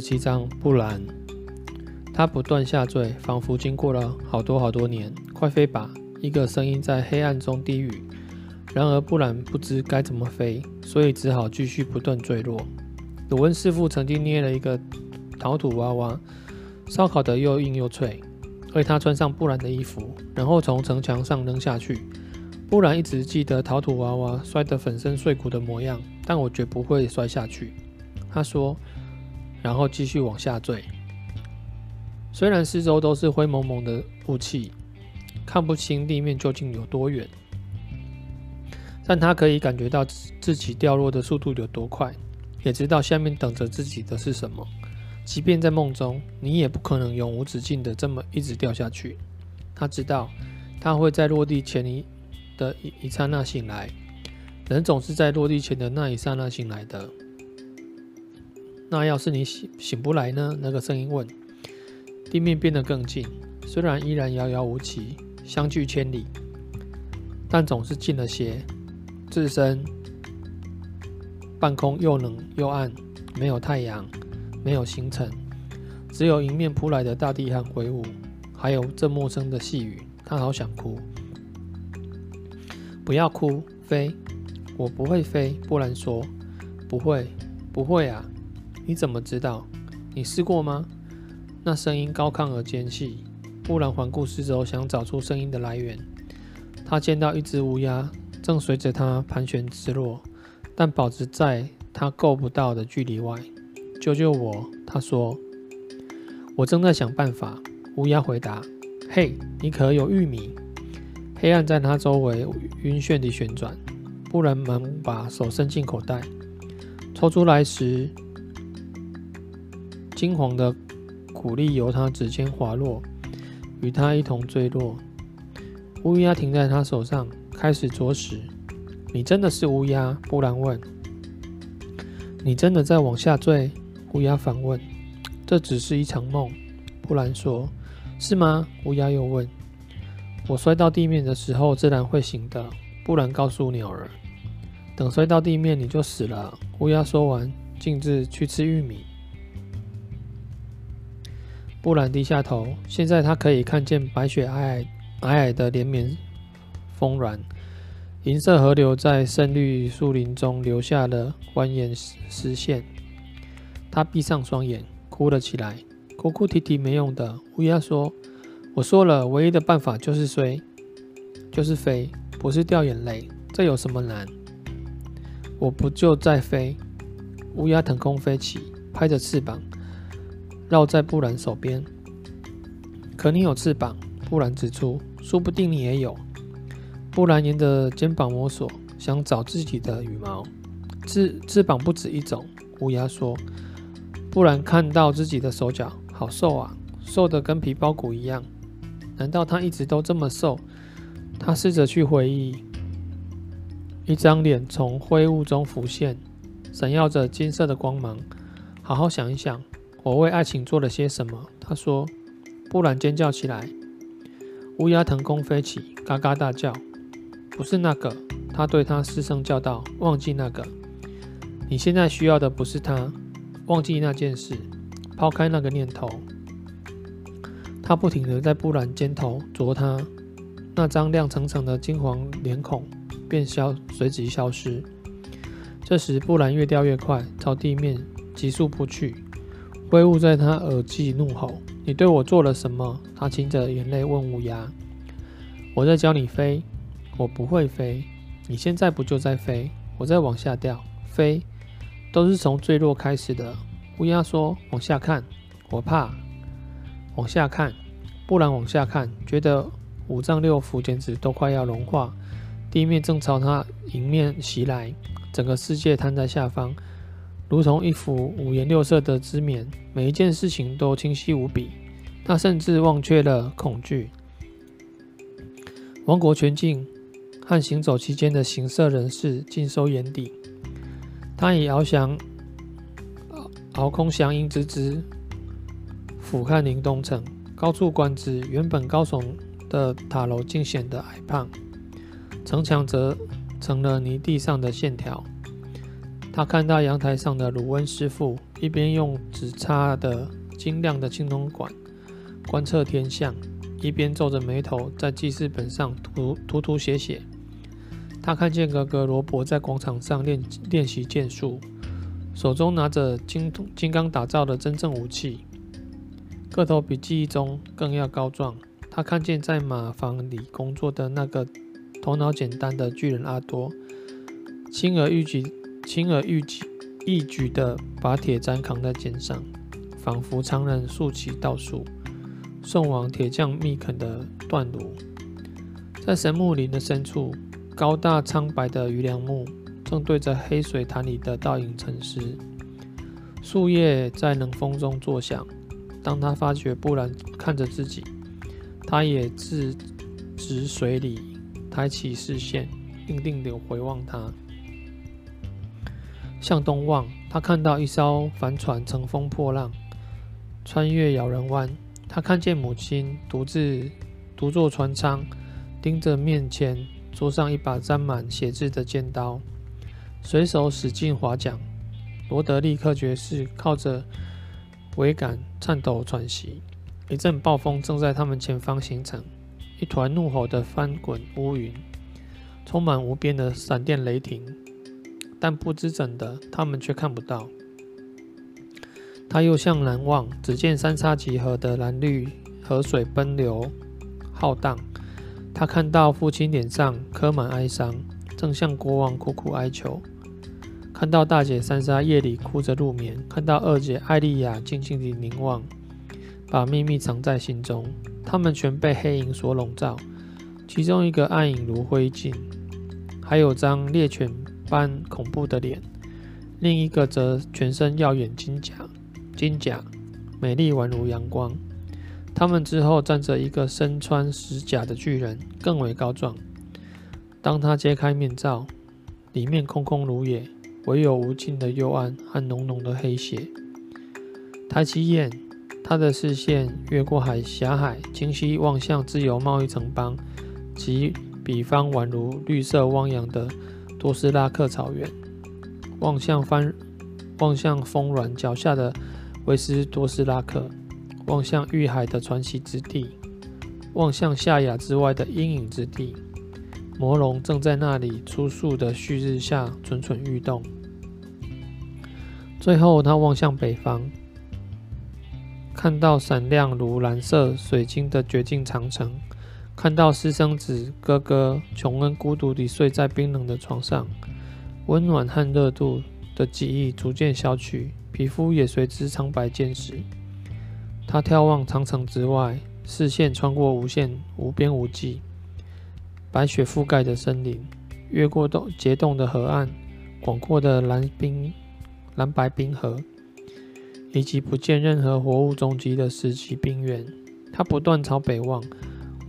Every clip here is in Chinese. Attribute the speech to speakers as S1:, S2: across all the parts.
S1: 七章，布兰。他不断下坠，仿佛经过了好多好多年。快飞吧！一个声音在黑暗中低语。然而，布兰不知该怎么飞，所以只好继续不断坠落。鲁恩师傅曾经捏了一个陶土娃娃，烧烤得又硬又脆，为他穿上布兰的衣服，然后从城墙上扔下去。布兰一直记得陶土娃娃摔得粉身碎骨的模样，但我绝不会摔下去。他说。然后继续往下坠。虽然四周都是灰蒙蒙的雾气，看不清地面究竟有多远，但他可以感觉到自己掉落的速度有多快，也知道下面等着自己的是什么。即便在梦中，你也不可能永无止境的这么一直掉下去。他知道，他会在落地前一的一一刹那醒来。人总是在落地前的那一刹那醒来的。那要是你醒醒不来呢？那个声音问。地面变得更近，虽然依然遥遥无期，相距千里，但总是近了些。自身半空又冷又暗，没有太阳，没有星辰，只有迎面扑来的大地和灰雾，还有这陌生的细雨。他好想哭。不要哭，飞。我不会飞。布兰说。不会，不会啊。你怎么知道？你试过吗？那声音高亢而尖细。布兰环顾四周，想找出声音的来源。他见到一只乌鸦正随着他盘旋直落，但保持在他够不到的距离外。救救我！他说。我正在想办法。乌鸦回答。嘿，你可有玉米？黑暗在他周围晕眩地旋转。布兰忙把手伸进口袋，抽出来时。金黄的谷粒由他指尖滑落，与他一同坠落。乌鸦停在他手上，开始啄食。你真的是乌鸦？布兰问。你真的在往下坠？乌鸦反问。这只是一场梦，布兰说。是吗？乌鸦又问。我摔到地面的时候自然会醒的，布兰告诉鸟儿。等摔到地面你就死了。乌鸦说完，径自去吃玉米。布兰低下头，现在他可以看见白雪皑皑、皑皑的连绵峰峦，银色河流在深绿树林中留下了蜿蜒丝线。他闭上双眼，哭了起来。哭哭啼啼没用的，乌鸦说：“我说了，唯一的办法就是飞，就是飞，不是掉眼泪。这有什么难？我不就在飞？”乌鸦腾空飞起，拍着翅膀。绕在布兰手边，可你有翅膀。布兰指出，说不定你也有。布兰沿着肩膀摸索，想找自己的羽毛。翅翅膀不止一种，乌鸦说。布兰看到自己的手脚，好瘦啊，瘦得跟皮包骨一样。难道他一直都这么瘦？他试着去回忆。一张脸从灰雾中浮现，闪耀着金色的光芒。好好想一想。我为爱情做了些什么？他说。布兰尖叫起来，乌鸦腾空飞起，嘎嘎大叫。不是那个，他对他失声叫道：“忘记那个。你现在需要的不是他，忘记那件事，抛开那个念头。”他不停地在布兰肩头啄他，那张亮澄澄的金黄脸孔便消，随即消失。这时，布兰越掉越快，朝地面急速扑去。灰雾在他耳际怒吼：“你对我做了什么？”他噙着眼泪问乌鸦：“我在教你飞，我不会飞。你现在不就在飞？我在往下掉，飞都是从坠落开始的。”乌鸦说：“往下看，我怕。往下看。”不然往下看，觉得五脏六腑简直都快要融化，地面正朝他迎面袭来，整个世界瘫在下方。如同一幅五颜六色的织棉，每一件事情都清晰无比。他甚至忘却了恐惧。王国全境和行走期间的行色人士尽收眼底。他以翱翔、翱空翔鹰之姿俯瞰宁东城，高处观之，原本高耸的塔楼竟显得矮胖，城墙则成了泥地上的线条。他看到阳台上的鲁温师傅一边用纸擦的晶亮的青铜管观测天象，一边皱着眉头在记事本上涂涂涂写写。他看见哥哥罗伯在广场上练练习剑术，手中拿着金金刚打造的真正武器，个头比记忆中更要高壮。他看见在马房里工作的那个头脑简单的巨人阿多，轻而易举、轻而易举、一举地把铁砧扛在肩上，仿佛常人竖起稻束，送往铁匠密垦的锻炉。在神木林的深处。高大苍白的榆梁木正对着黑水潭里的倒影沉思，树叶在冷风中作响。当他发觉布兰看着自己，他也自直水里抬起视线，定定地回望他。向东望，他看到一艘帆船乘风破浪，穿越咬人湾。他看见母亲独自独坐船舱，盯着面前。桌上一把沾满血渍的尖刀，随手使劲划桨。罗德立克爵士靠着桅杆颤抖喘息。一阵暴风正在他们前方形成，一团怒吼的翻滚乌云，充满无边的闪电雷霆。但不知怎的，他们却看不到。他又向南望，只见三叉戟河的蓝绿河水奔流浩荡。他看到父亲脸上刻满哀伤，正向国王苦苦哀求；看到大姐三莎夜里哭着入眠；看到二姐艾莉亚静静地凝望，把秘密藏在心中。他们全被黑影所笼罩，其中一个暗影如灰烬，还有张猎犬般恐怖的脸；另一个则全身耀眼金甲，金甲美丽宛如阳光。他们之后站着一个身穿石甲的巨人，更为高壮。当他揭开面罩，里面空空如也，唯有无尽的幽暗和浓浓的黑血。抬起眼，他的视线越过海峡海，清晰望向自由贸易城邦及彼方宛如绿色汪洋的多斯拉克草原，望向翻，望向丰软脚下的维斯多斯拉克。望向玉海的传奇之地，望向夏亚之外的阴影之地，魔龙正在那里粗肃的旭日下蠢蠢欲动。最后，他望向北方，看到闪亮如蓝色水晶的绝境长城，看到私生子哥哥琼恩孤独地睡在冰冷的床上，温暖和热度的记忆逐渐消去，皮肤也随之苍白见识。他眺望长城之外，视线穿过无限无边无际、白雪覆盖的森林，越过冻结冻的河岸，广阔的蓝冰蓝白冰河，以及不见任何活物踪迹的石级冰原。他不断朝北望，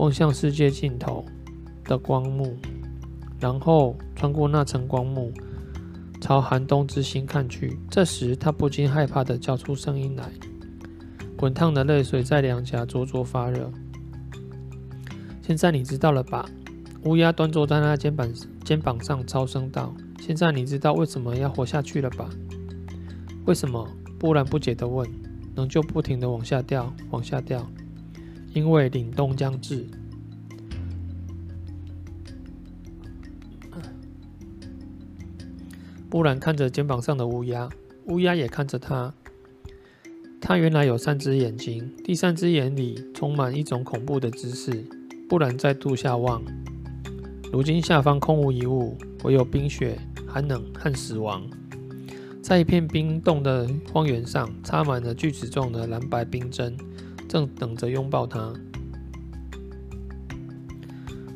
S1: 望向世界尽头的光幕，然后穿过那层光幕，朝寒冬之星看去。这时，他不禁害怕地叫出声音来。滚烫的泪水在两颊灼灼发热。现在你知道了吧？乌鸦端坐在他肩膀肩膀上，超声道：“现在你知道为什么要活下去了吧？”为什么？布兰不解地问。仍旧不停的往下掉，往下掉，因为凛冬将至。布兰看着肩膀上的乌鸦，乌鸦也看着他。他原来有三只眼睛，第三只眼里充满一种恐怖的姿势。布兰再度下望，如今下方空无一物，唯有冰雪、寒冷和死亡。在一片冰冻的荒原上，插满了锯齿状的蓝白冰针，正等着拥抱他。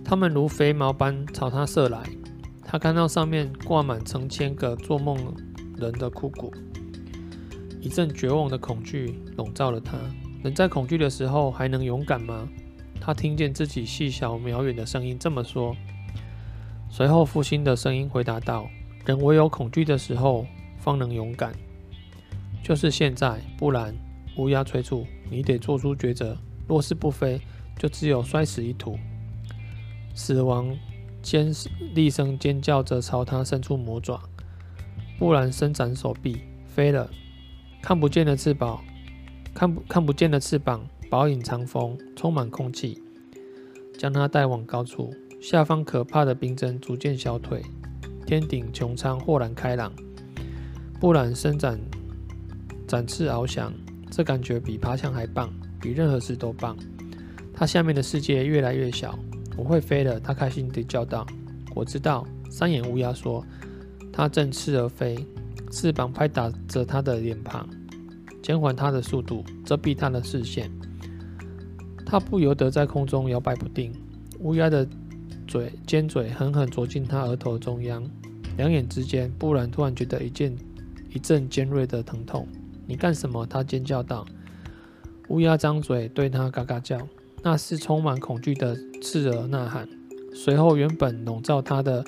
S1: 它们如飞毛般朝他射来。他看到上面挂满成千个做梦人的枯骨。一阵绝望的恐惧笼罩了他。人在恐惧的时候还能勇敢吗？他听见自己细小渺远的声音这么说。随后，父亲的声音回答道：“人唯有恐惧的时候方能勇敢，就是现在，不然，乌鸦催促你得做出抉择。若是不飞，就只有摔死一途。”死亡尖厉声尖叫着朝他伸出魔爪。布兰伸展手臂，飞了。看不见的翅膀，看不看不见的翅膀，饱饮长风，充满空气，将它带往高处。下方可怕的冰针逐渐消退，天顶穹苍豁然开朗。布兰伸展展翅翱翔，这感觉比爬墙还棒，比任何事都棒。它下面的世界越来越小，我会飞了。它开心地叫道：“我知道。”三眼乌鸦说：“它振翅而飞。”翅膀拍打着它的脸庞，减缓它的速度，遮蔽它的视线。它不由得在空中摇摆不定。乌鸦的嘴尖嘴狠狠啄进它额头中央，两眼之间，布兰突然觉得一阵一阵尖锐的疼痛。“你干什么？”他尖叫道。乌鸦张嘴对他嘎嘎叫，那是充满恐惧的刺耳呐喊。随后，原本笼罩他的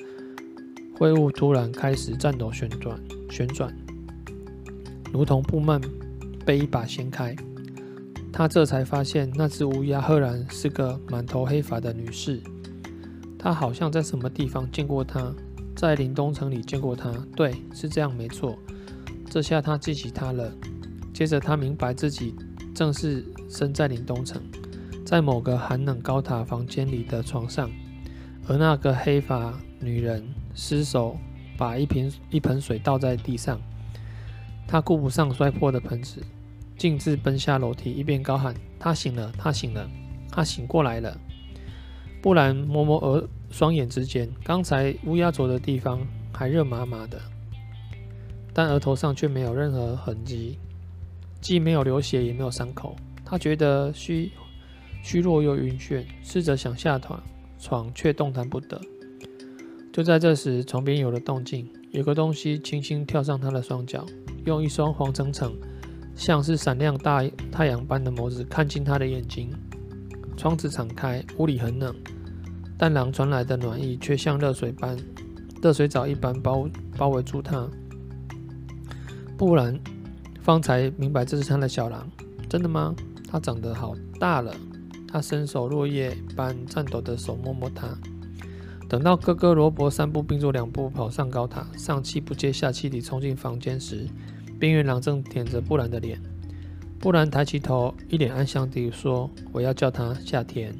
S1: 秽物突然开始颤抖旋转。旋转，如同布幔被一把掀开。他这才发现，那只乌鸦赫然是个满头黑发的女士。他好像在什么地方见过她，在林东城里见过她。对，是这样，没错。这下他记起她了。接着，他明白自己正是身在林东城，在某个寒冷高塔房间里的床上，而那个黑发女人失手。把一瓶一盆水倒在地上，他顾不上摔破的盆子，径自奔下楼梯，一边高喊：“他醒了，他醒了，他醒过来了！”布兰摸摸额双眼之间，刚才乌鸦啄的地方还热麻麻的，但额头上却没有任何痕迹，既没有流血，也没有伤口。他觉得虚虚弱又晕眩，试着想下床，床却动弹不得。就在这时，床边有了动静，有个东西轻轻跳上他的双脚，用一双黄澄澄、像是闪亮大太阳般的眸子看进他的眼睛。窗子敞开，屋里很冷，但狼传来的暖意却像热水般、热水澡一般包包围住他。布兰方才明白这是他的小狼，真的吗？他长得好大了。他伸手落叶般颤抖的手摸摸他。等到哥哥罗伯三步并作两步跑上高塔，上气不接下气地冲进房间时，冰原狼正舔着布兰的脸。布兰抬起头，一脸安详地说：“我要叫他夏天。”